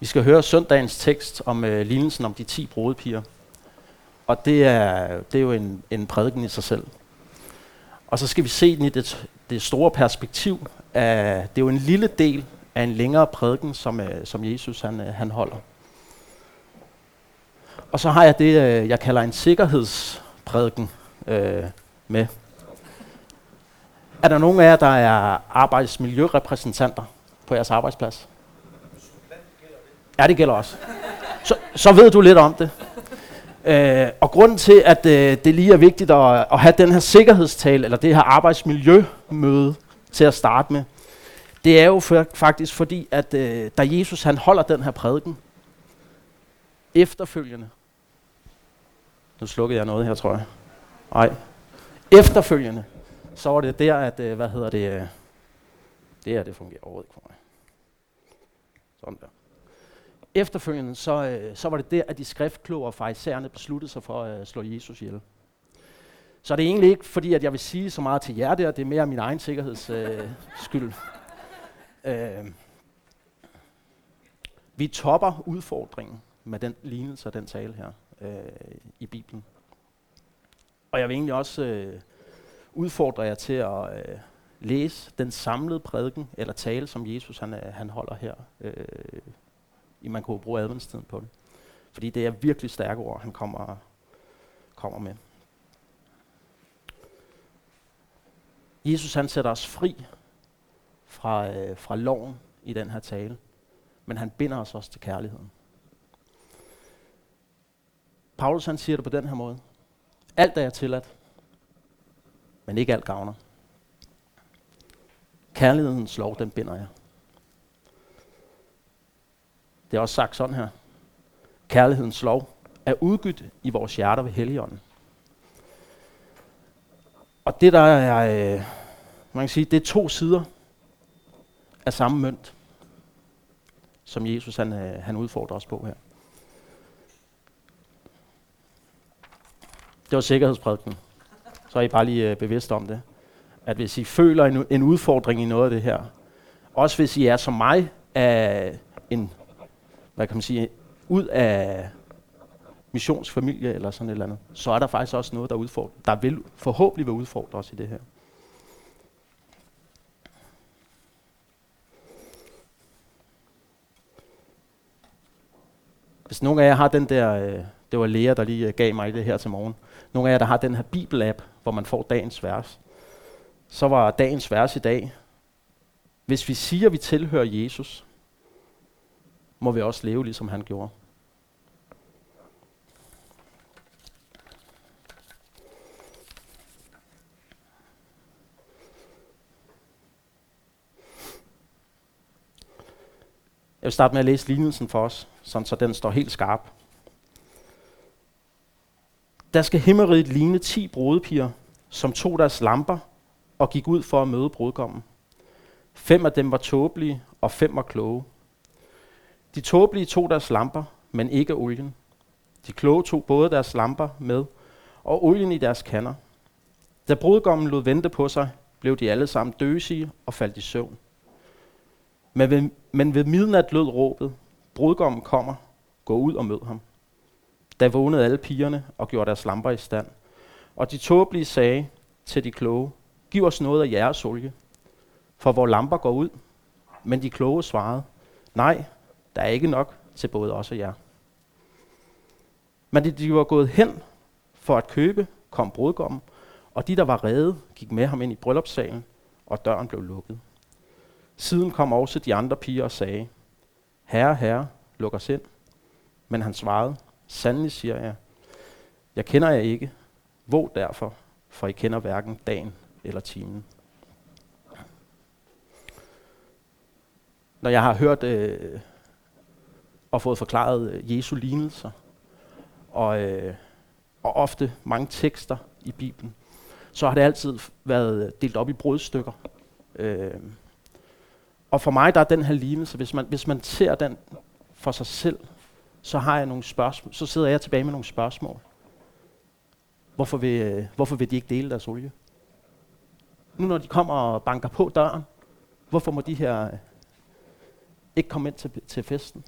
Vi skal høre søndagens tekst om øh, lignelsen om de ti brudepiger. Og det er, det er jo en, en prædiken i sig selv. Og så skal vi se den i det, det store perspektiv. Af, det er jo en lille del af en længere prædiken, som, øh, som Jesus han, øh, han holder. Og så har jeg det, øh, jeg kalder en sikkerhedsprædiken øh, med. Er der nogen af jer, der er arbejdsmiljørepræsentanter på jeres arbejdsplads? Ja, det gælder også. Så, så ved du lidt om det. Øh, og grunden til, at øh, det lige er vigtigt at, at have den her sikkerhedstale, eller det her arbejdsmiljømøde til at starte med, det er jo for, faktisk fordi, at øh, da Jesus han holder den her prædiken, efterfølgende, nu slukkede jeg noget her, tror jeg. Nej. Efterfølgende, så var det der, at, øh, hvad hedder det, øh, det her, det fungerer overhovedet ikke for mig. Sådan der. Efterfølgende, så, øh, så var det der, at de skriftkloge og farisæerne besluttede sig for at øh, slå Jesus ihjel. Så det er egentlig ikke fordi, at jeg vil sige så meget til jer der, det er mere min egen sikkerheds øh, skyld. Øh, vi topper udfordringen med den lignelse og den tale her øh, i Bibelen. Og jeg vil egentlig også øh, udfordre jer til at øh, læse den samlede prædiken eller tale, som Jesus han, øh, han holder her. Øh, man kunne bruge adventstiden på det. Fordi det er virkelig stærke ord, han kommer, kommer med. Jesus han sætter os fri fra, øh, fra loven i den her tale, men han binder os også til kærligheden. Paulus han siger det på den her måde. Alt er jeg tilladt, men ikke alt gavner. Kærlighedens lov, den binder jeg. Det er også sagt sådan her. Kærlighedens lov er udgydt i vores hjerter ved Helligånden. Og det der er, øh, man kan sige, det er to sider af samme mønt, som Jesus han, øh, han udfordrer os på her. Det var sikkerhedsprædiken. Så er I bare lige øh, bevidst om det. At hvis I føler en, en udfordring i noget af det her, også hvis I er som mig af en, hvad kan man sige, ud af missionsfamilie eller sådan et eller andet, så er der faktisk også noget, der, udfordrer, der vil forhåbentlig vil udfordre os i det her. Hvis nogen af jer har den der, øh, det var Lea, der lige øh, gav mig det her til morgen, nogle af jer, der har den her Bibel-app, hvor man får dagens vers, så var dagens vers i dag, hvis vi siger, at vi tilhører Jesus, må vi også leve, ligesom han gjorde. Jeg vil starte med at læse lignelsen for os, sådan så den står helt skarp. Der skal himmeriget ligne ti brudepiger, som tog deres lamper og gik ud for at møde brudgommen. Fem af dem var tåbelige, og fem var kloge. De tåbelige tog deres lamper, men ikke olien. De kloge tog både deres lamper med, og olien i deres kander. Da brudgommen lod vente på sig, blev de alle sammen døsige og faldt i søvn. Men ved, men ved midnat lød råbet, brudgommen kommer, gå ud og mød ham. Da vågnede alle pigerne og gjorde deres lamper i stand. Og de tåbelige sagde til de kloge, giv os noget af jeres olie, for vores lamper går ud. Men de kloge svarede, nej, der er ikke nok til både os og jer. Men de var gået hen for at købe, kom brudgommen, og de, der var redde, gik med ham ind i bryllupssalen, og døren blev lukket. Siden kom også de andre piger og sagde, Herre, herre, luk os ind. Men han svarede, Sandelig siger jeg, jeg kender jer ikke. Hvor derfor, for I kender hverken dagen eller timen. Når jeg har hørt øh, og fået forklaret øh, Jesu lignelser, og, øh, og ofte mange tekster i Bibelen, så har det altid været øh, delt op i brudstykker. Øh, og for mig der er den her lignelse, hvis man, hvis man ser den for sig selv, så har jeg nogle spørgsmål, så sidder jeg tilbage med nogle spørgsmål. Hvorfor vil, øh, hvorfor vil de ikke dele deres olie? Nu når de kommer og banker på døren, hvorfor må de her ikke komme ind til, til festen?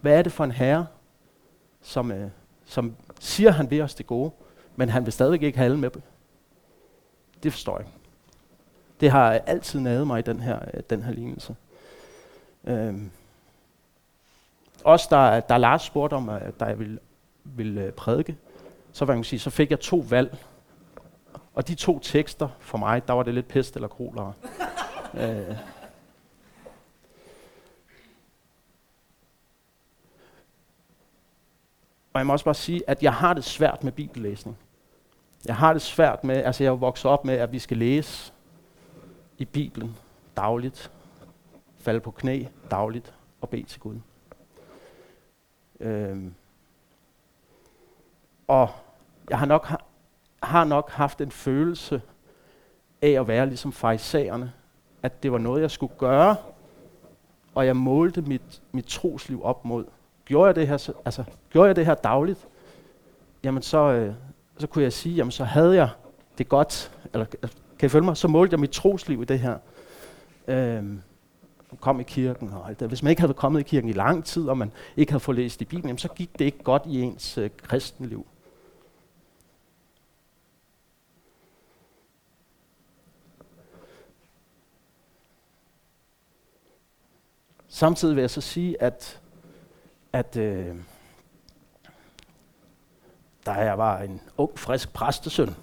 Hvad er det for en herre, som, øh, som siger, han vil os det gode, men han vil stadig ikke have alle med. Det forstår jeg. Det har altid naget mig i den her, øh, den her lignelse. Øhm. Også der, der Lars spurgte om, at jeg ville, ville øh, prædike, så, man sige, så fik jeg to valg. Og de to tekster for mig, der var det lidt pest eller kolera. øh. Og jeg må også bare sige, at jeg har det svært med bibellæsning. Jeg har det svært med, altså jeg er vokset op med, at vi skal læse i Bibelen dagligt, falde på knæ dagligt og bede til Gud. Øhm. Og jeg har nok, har nok haft en følelse af at være ligesom farisæerne, at det var noget, jeg skulle gøre, og jeg målte mit, mit trosliv op mod. Gjorde jeg det her, altså, gjorde jeg det her dagligt, jamen så, øh, så kunne jeg sige, jamen så havde jeg det godt, eller altså, kan I følge mig? Så målte jeg mit trosliv i det her. Øh, kom i kirken og alt det. Hvis man ikke havde kommet i kirken i lang tid, og man ikke havde fået læst i Bibelen, jamen, så gik det ikke godt i ens øh, kristenliv. Samtidig vil jeg så sige, at, at øh, da jeg var en ung, frisk præstesøn,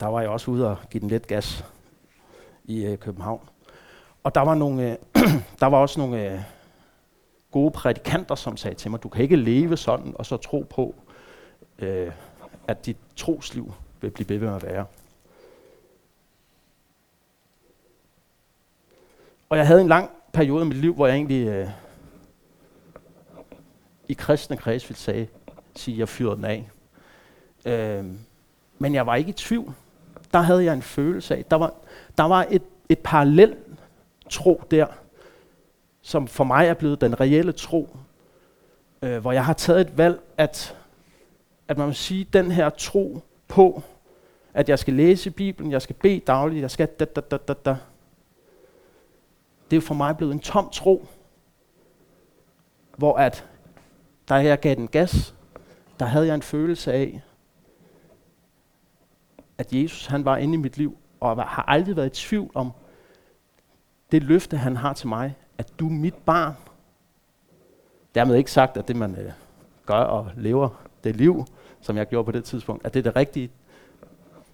der var jeg også ude og give den lidt gas i øh, København. Og der var, nogle, øh, der var også nogle øh, gode prædikanter, som sagde til mig, du kan ikke leve sådan og så tro på, øh, at dit trosliv vil blive ved med at være. Og jeg havde en lang periode i mit liv, hvor jeg egentlig øh, i kristne kreds ville sige, sige, at jeg fyrede den af. Øh, men jeg var ikke i tvivl. Der havde jeg en følelse af, der var, der var et, et parallel tro der, som for mig er blevet den reelle tro, øh, hvor jeg har taget et valg, at, at man må sige, den her tro på, at jeg skal læse Bibelen, jeg skal bede dagligt, jeg skal da, da, da, da, da. Det er for mig blevet en tom tro, hvor at, da jeg gav den gas, der havde jeg en følelse af, at Jesus han var inde i mit liv, og har aldrig været i tvivl om det løfte, han har til mig, at du er mit barn. Dermed ikke sagt, at det man øh, gør og lever det liv, som jeg gjorde på det tidspunkt, at det er det rigtige.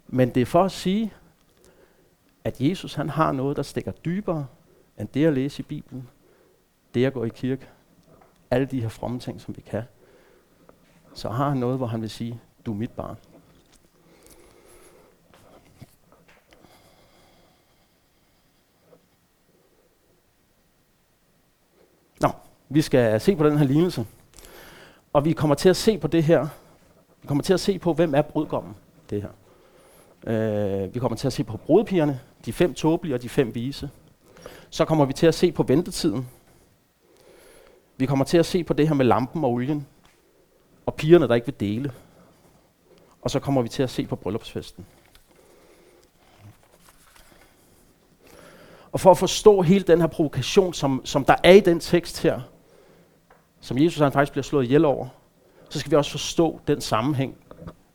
Men det er for at sige, at Jesus han har noget, der stikker dybere end det at læse i Bibelen, det at gå i kirke, alle de her fromme ting, som vi kan. Så har han noget, hvor han vil sige, du er mit barn. Vi skal se på den her lignelse. Og vi kommer til at se på det her. Vi kommer til at se på, hvem er brudgommen. Det her. Øh, vi kommer til at se på brudpigerne, de fem tåbelige og de fem vise. Så kommer vi til at se på ventetiden. Vi kommer til at se på det her med lampen og olien. Og pigerne, der ikke vil dele. Og så kommer vi til at se på bryllupsfesten. Og for at forstå hele den her provokation, som, som der er i den tekst her, som Jesus han faktisk bliver slået ihjel over, så skal vi også forstå den sammenhæng,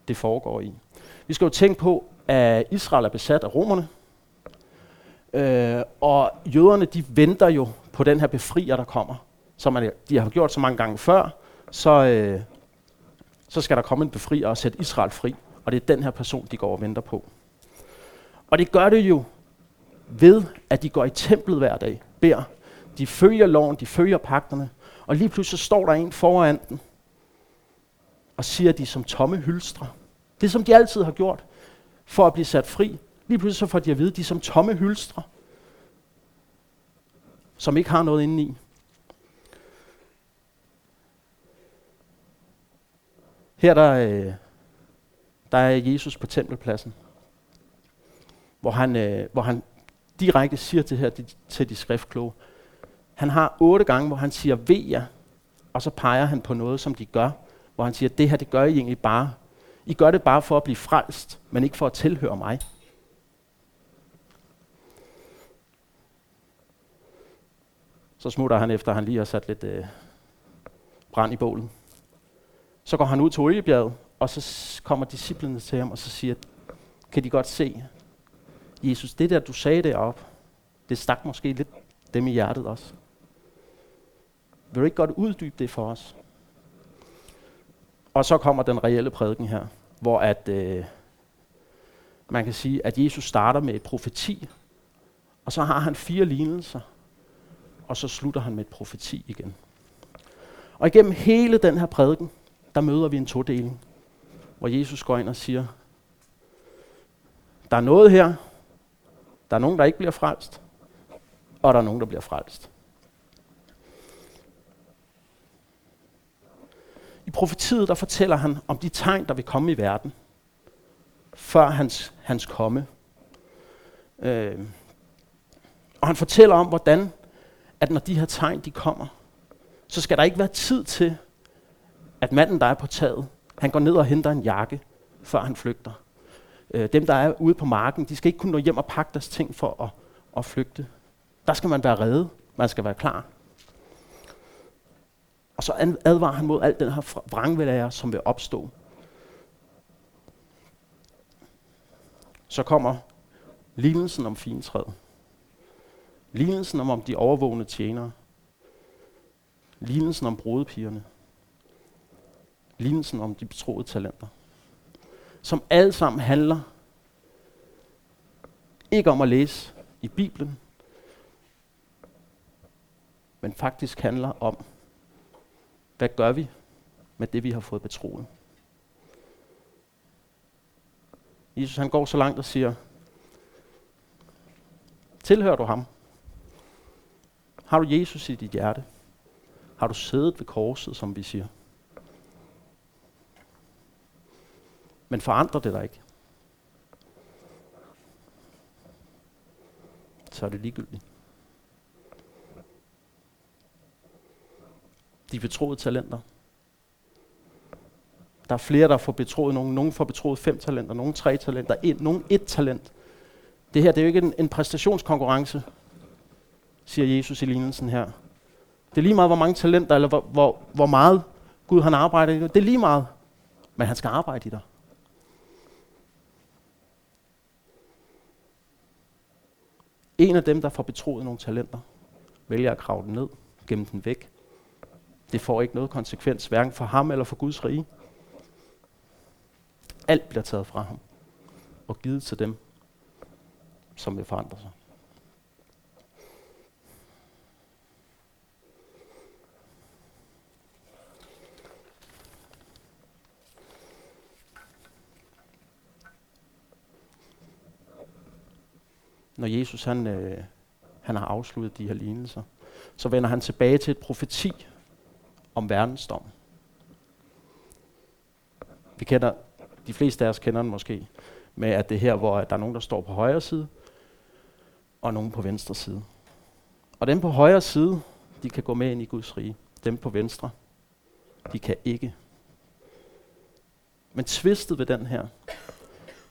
det foregår i. Vi skal jo tænke på, at Israel er besat af romerne, øh, og jøderne de venter jo på den her befrier, der kommer, som man, de har gjort så mange gange før, så, øh, så skal der komme en befrier og sætte Israel fri, og det er den her person, de går og venter på. Og det gør det jo ved, at de går i templet hver dag, beder. De følger loven, de følger pagterne, og lige pludselig står der en foran den, og siger, at de er som tomme hylstre. Det som de altid har gjort, for at blive sat fri. Lige pludselig så får de at vide, at de er som tomme hylstre, som ikke har noget indeni. Her der, øh, der er Jesus på tempelpladsen, hvor han, øh, hvor han direkte siger til, her, til de skriftkloge, han har otte gange, hvor han siger, ved jer, og så peger han på noget, som de gør, hvor han siger, det her, det gør I egentlig bare. I gør det bare for at blive frelst, men ikke for at tilhøre mig. Så smutter han efter, han lige har sat lidt, øh, brand i bålet. Så går han ud til oliebjerget, og så kommer disciplene til ham, og så siger, kan de godt se, Jesus, det der, du sagde deroppe, det stak måske lidt dem i hjertet også. Vil du ikke godt uddybe det for os? Og så kommer den reelle prædiken her, hvor at, øh, man kan sige, at Jesus starter med et profeti, og så har han fire lignelser, og så slutter han med et profeti igen. Og igennem hele den her prædiken, der møder vi en todeling, hvor Jesus går ind og siger, der er noget her, der er nogen, der ikke bliver frelst, og der er nogen, der bliver frelst. I profetiet, der fortæller han om de tegn, der vil komme i verden, før hans, hans komme. Øh, og han fortæller om, hvordan at når de her tegn de kommer, så skal der ikke være tid til, at manden, der er på taget, han går ned og henter en jakke, før han flygter. Øh, dem, der er ude på marken, de skal ikke kunne nå hjem og pakke deres ting for at, at flygte. Der skal man være reddet. Man skal være klar. Og så advarer han mod alt den her vrangvelære, som vil opstå. Så kommer lignelsen om fintræet. Lignelsen om, om de overvågne tjenere. Lignelsen om brudepigerne. Lignelsen om de betroede talenter. Som alle sammen handler ikke om at læse i Bibelen, men faktisk handler om, hvad gør vi med det, vi har fået betroet. Jesus han går så langt og siger, tilhører du ham? Har du Jesus i dit hjerte? Har du siddet ved korset, som vi siger? Men forandrer det dig ikke? Så er det ligegyldigt. De betroede talenter. Der er flere, der får betroet nogen. Nogen får betroet fem talenter, nogen tre talenter, en, nogen et talent. Det her det er jo ikke en, en præstationskonkurrence siger Jesus i lignelsen her. Det er lige meget, hvor mange talenter, eller hvor, hvor, hvor meget Gud han arbejder i det. Det er lige meget. Men han skal arbejde i dig. En af dem, der får betroet nogle talenter, vælger at krave den ned, gemme den væk. Det får ikke noget konsekvens, hverken for ham eller for Guds rige. Alt bliver taget fra ham og givet til dem, som vil forandre sig. Når Jesus han, øh, han har afsluttet de her lignelser, så vender han tilbage til et profeti om verdensdom. Vi kender, de fleste af os kender den måske, med at det er her, hvor der er nogen, der står på højre side, og nogen på venstre side. Og dem på højre side, de kan gå med ind i Guds rige. Dem på venstre, de kan ikke. Men tvistet ved den her,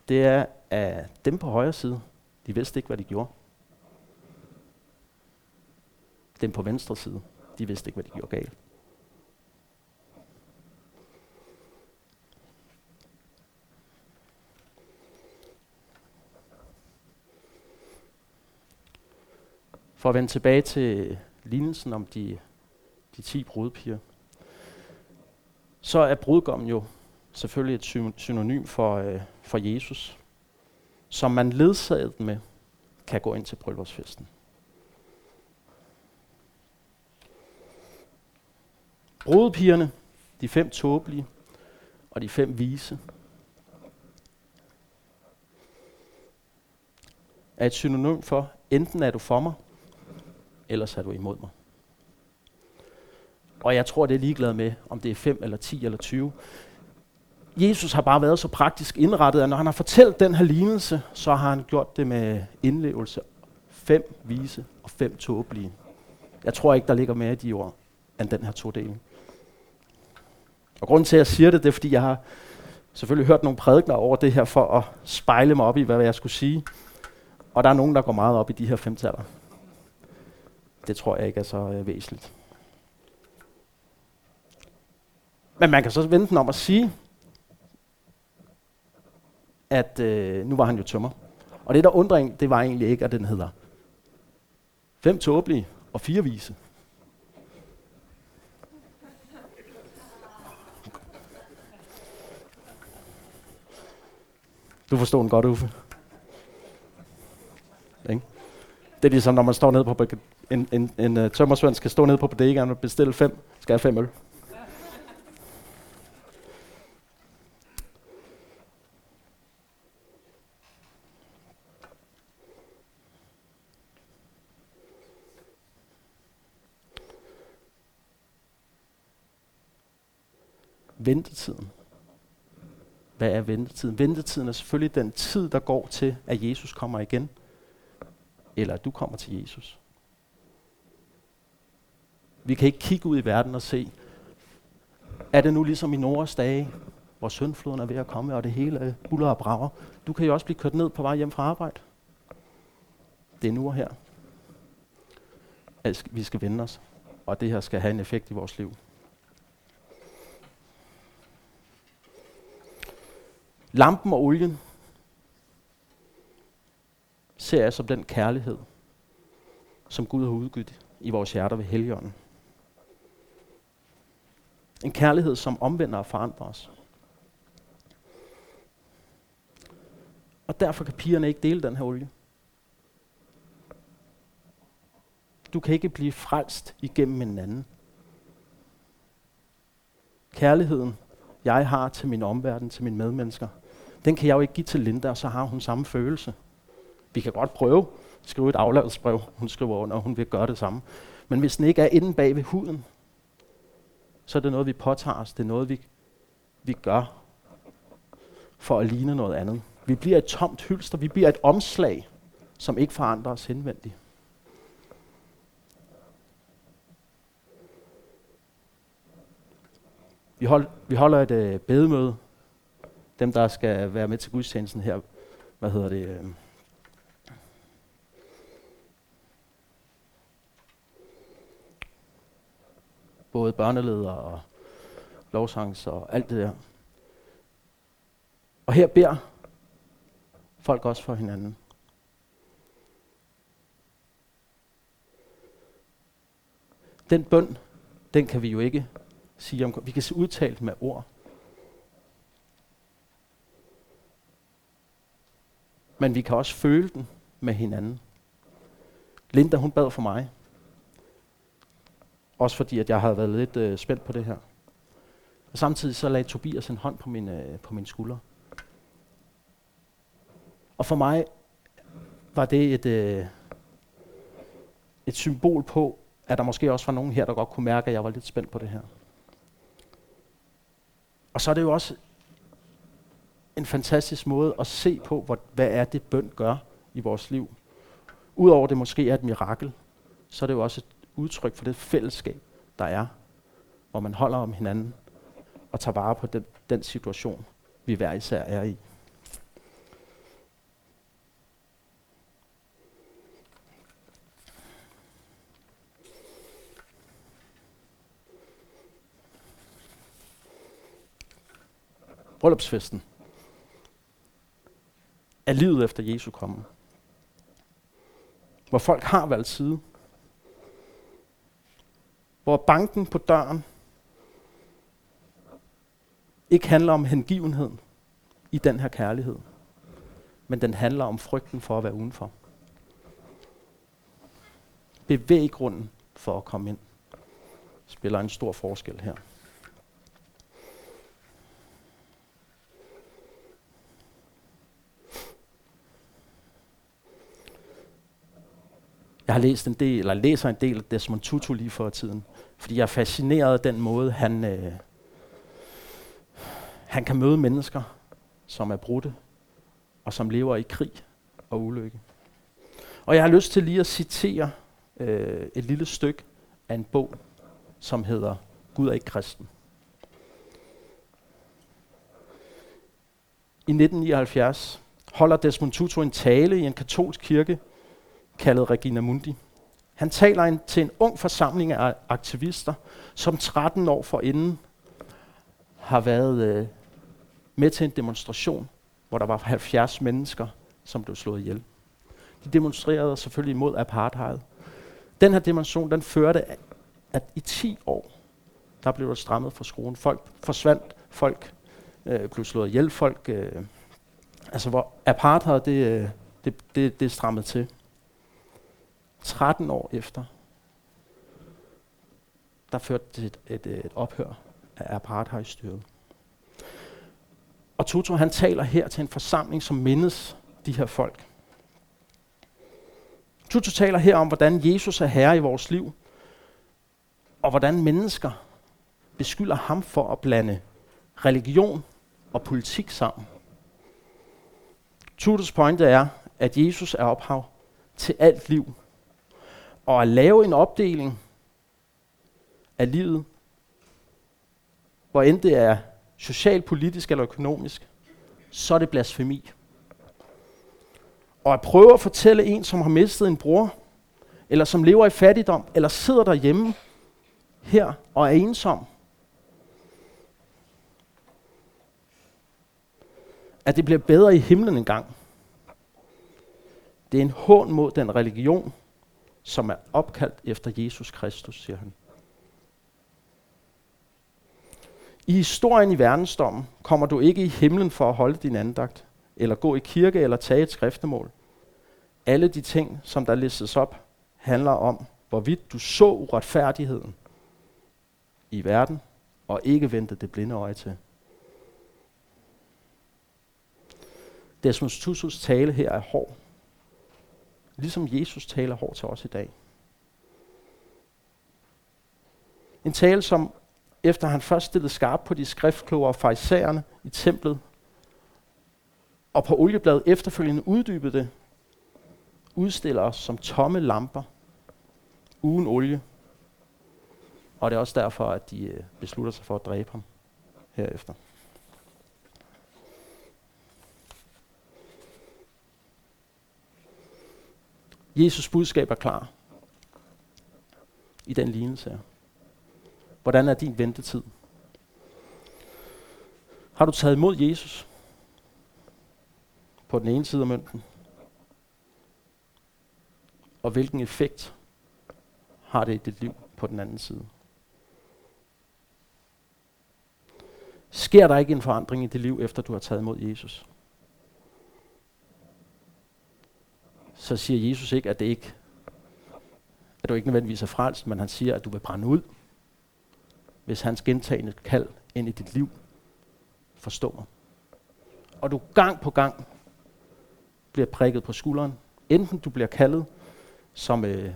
det er, at dem på højre side, de vidste ikke, hvad de gjorde. Dem på venstre side, de vidste ikke, hvad de gjorde galt. For at vende tilbage til lignelsen om de, de 10 brudpiger, så er brudgommen jo selvfølgelig et synonym for, øh, for Jesus som man ledsaget med, kan gå ind til bryllupsfesten. Brudepigerne, de fem tåbelige og de fem vise, er et synonym for, enten er du for mig, eller er du imod mig. Og jeg tror, det er ligeglad med, om det er 5 eller 10 eller 20. Jesus har bare været så praktisk indrettet, at når han har fortalt den her lignelse, så har han gjort det med indlevelse. Fem vise og fem tåbelige. Jeg tror ikke, der ligger mere i de ord, end den her todeling. Og grunden til, at jeg siger det, det er, fordi jeg har selvfølgelig hørt nogle prædikner over det her, for at spejle mig op i, hvad jeg skulle sige. Og der er nogen, der går meget op i de her femtaller. Det tror jeg ikke er så øh, væsentligt. Men man kan så vente den om at sige, at øh, nu var han jo tømmer. Og det, der undrer det var egentlig ikke, at den hedder fem tåbelige og fire vise. Du forstår den godt, Uffe. Ikke? Det er ligesom, når man står nede på en, en, en uh, tømmersvend skal stå nede på bodegaen og bestille fem, skal jeg fem øl. Ventetiden. Hvad er ventetiden? Ventetiden er selvfølgelig den tid, der går til, at Jesus kommer igen. Eller at du kommer til Jesus. Vi kan ikke kigge ud i verden og se, er det nu ligesom i Noras dage, hvor søndfloden er ved at komme, og det hele buller og brager. Du kan jo også blive kørt ned på vej hjem fra arbejde. Det er nu og her. At vi skal vende os, og det her skal have en effekt i vores liv. Lampen og olien ser jeg som den kærlighed, som Gud har udgivet i vores hjerter ved Helligånden. En kærlighed, som omvender og forandrer os. Og derfor kan pigerne ikke dele den her olie. Du kan ikke blive frelst igennem en anden. Kærligheden, jeg har til min omverden, til mine medmennesker, den kan jeg jo ikke give til Linda, og så har hun samme følelse. Vi kan godt prøve at skrive et afladsbrev, hun skriver under, og hun vil gøre det samme. Men hvis den ikke er inde bag ved huden, så er det noget, vi påtager os. Det er noget, vi, vi gør for at ligne noget andet. Vi bliver et tomt hylster. Vi bliver et omslag, som ikke forandrer os henvendigt. Vi, hold, vi holder et øh, bedemøde dem, der skal være med til gudstjenesten her, hvad hedder det? Øh, både børneledere og lovsangs og alt det der. Og her beder folk også for hinanden. Den bøn, den kan vi jo ikke sige om. Vi kan udtale med ord. Men vi kan også føle den med hinanden. Linda, hun bad for mig. Også fordi, at jeg havde været lidt øh, spændt på det her. Og samtidig så lagde Tobias en hånd på min, øh, på min skulder. Og for mig var det et, øh, et symbol på, at der måske også var nogen her, der godt kunne mærke, at jeg var lidt spændt på det her. Og så er det jo også en fantastisk måde at se på, hvor, hvad er det bøn gør i vores liv. Udover det måske er et mirakel, så er det jo også et udtryk for det fællesskab, der er, hvor man holder om hinanden og tager vare på den, den situation, vi hver især er i. Bryllupsfesten af livet efter Jesu komme. Hvor folk har valgt side. Hvor banken på døren ikke handler om hengivenhed i den her kærlighed, men den handler om frygten for at være udenfor. Bevæggrunden for at komme ind spiller en stor forskel her. Har læst en del, eller læser en del af Desmond Tutu lige for tiden, fordi jeg er fascineret af den måde, han, øh, han kan møde mennesker, som er brudte, og som lever i krig og ulykke. Og jeg har lyst til lige at citere øh, et lille stykke af en bog, som hedder Gud er ikke kristen. I 1979 holder Desmond Tutu en tale i en katolsk kirke kaldet Regina Mundi. Han taler en, til en ung forsamling af aktivister, som 13 år forinden har været øh, med til en demonstration, hvor der var 70 mennesker, som blev slået ihjel. De demonstrerede selvfølgelig imod apartheid. Den her demonstration, den førte, at i 10 år, der blev der strammet for skruen. Folk forsvandt, folk øh, blev slået ihjel, folk... Øh, altså, hvor apartheid, øh, det, det, det, det strammede til. 13 år efter, der førte det et, et, et ophør af apartheidstyret. Og Tutu han taler her til en forsamling, som mindes de her folk. Tutu taler her om, hvordan Jesus er herre i vores liv, og hvordan mennesker beskylder ham for at blande religion og politik sammen. Tutus pointe er, at Jesus er ophav til alt liv, og at lave en opdeling af livet, hvor end det er socialt, politisk eller økonomisk, så er det blasfemi. Og at prøve at fortælle en, som har mistet en bror, eller som lever i fattigdom, eller sidder derhjemme her og er ensom, at det bliver bedre i himlen engang. Det er en hån mod den religion, som er opkaldt efter Jesus Kristus, siger han. I historien i verdensdommen kommer du ikke i himlen for at holde din andagt, eller gå i kirke eller tage et skriftemål. Alle de ting, som der listes op, handler om, hvorvidt du så uretfærdigheden i verden, og ikke vendte det blinde øje til. Desmond Tussus tale her er hård. Ligesom Jesus taler hårdt til os i dag. En tale, som efter han først stillede skarp på de skriftkloge og farisæerne i templet, og på oliebladet efterfølgende uddybede det, udstiller os som tomme lamper, uden olie. Og det er også derfor, at de øh, beslutter sig for at dræbe ham herefter. Jesus budskab er klar i den lignelse her. Hvordan er din ventetid? Har du taget imod Jesus på den ene side af mønten? Og hvilken effekt har det i dit liv på den anden side? Sker der ikke en forandring i dit liv, efter du har taget imod Jesus? Så siger Jesus ikke, at det ikke at du ikke nødvendigvis er frelst, men han siger, at du vil brænde ud hvis hans gentagende kald ind i dit liv forstår. Og du gang på gang bliver prikket på skulderen. Enten du bliver kaldet som øh,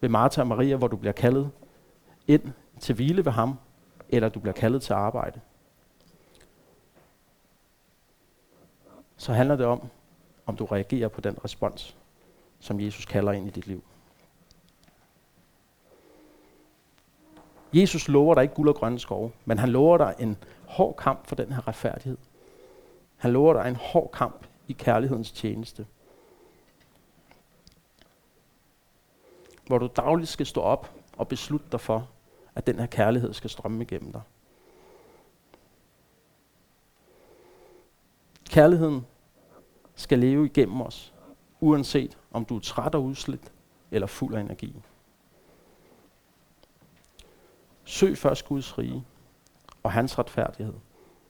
ved Martha og Maria, hvor du bliver kaldet ind til hvile ved ham, eller du bliver kaldet til arbejde. Så handler det om, om du reagerer på den respons, som Jesus kalder ind i dit liv. Jesus lover dig ikke guld og grønne skove, men han lover dig en hård kamp for den her retfærdighed. Han lover dig en hård kamp i kærlighedens tjeneste. Hvor du dagligt skal stå op og beslutte dig for, at den her kærlighed skal strømme igennem dig. Kærligheden skal leve igennem os, uanset om du er træt og udslidt eller fuld af energi. Søg først Guds rige og hans retfærdighed,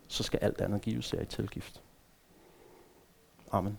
så skal alt andet gives jer i tilgift. Amen.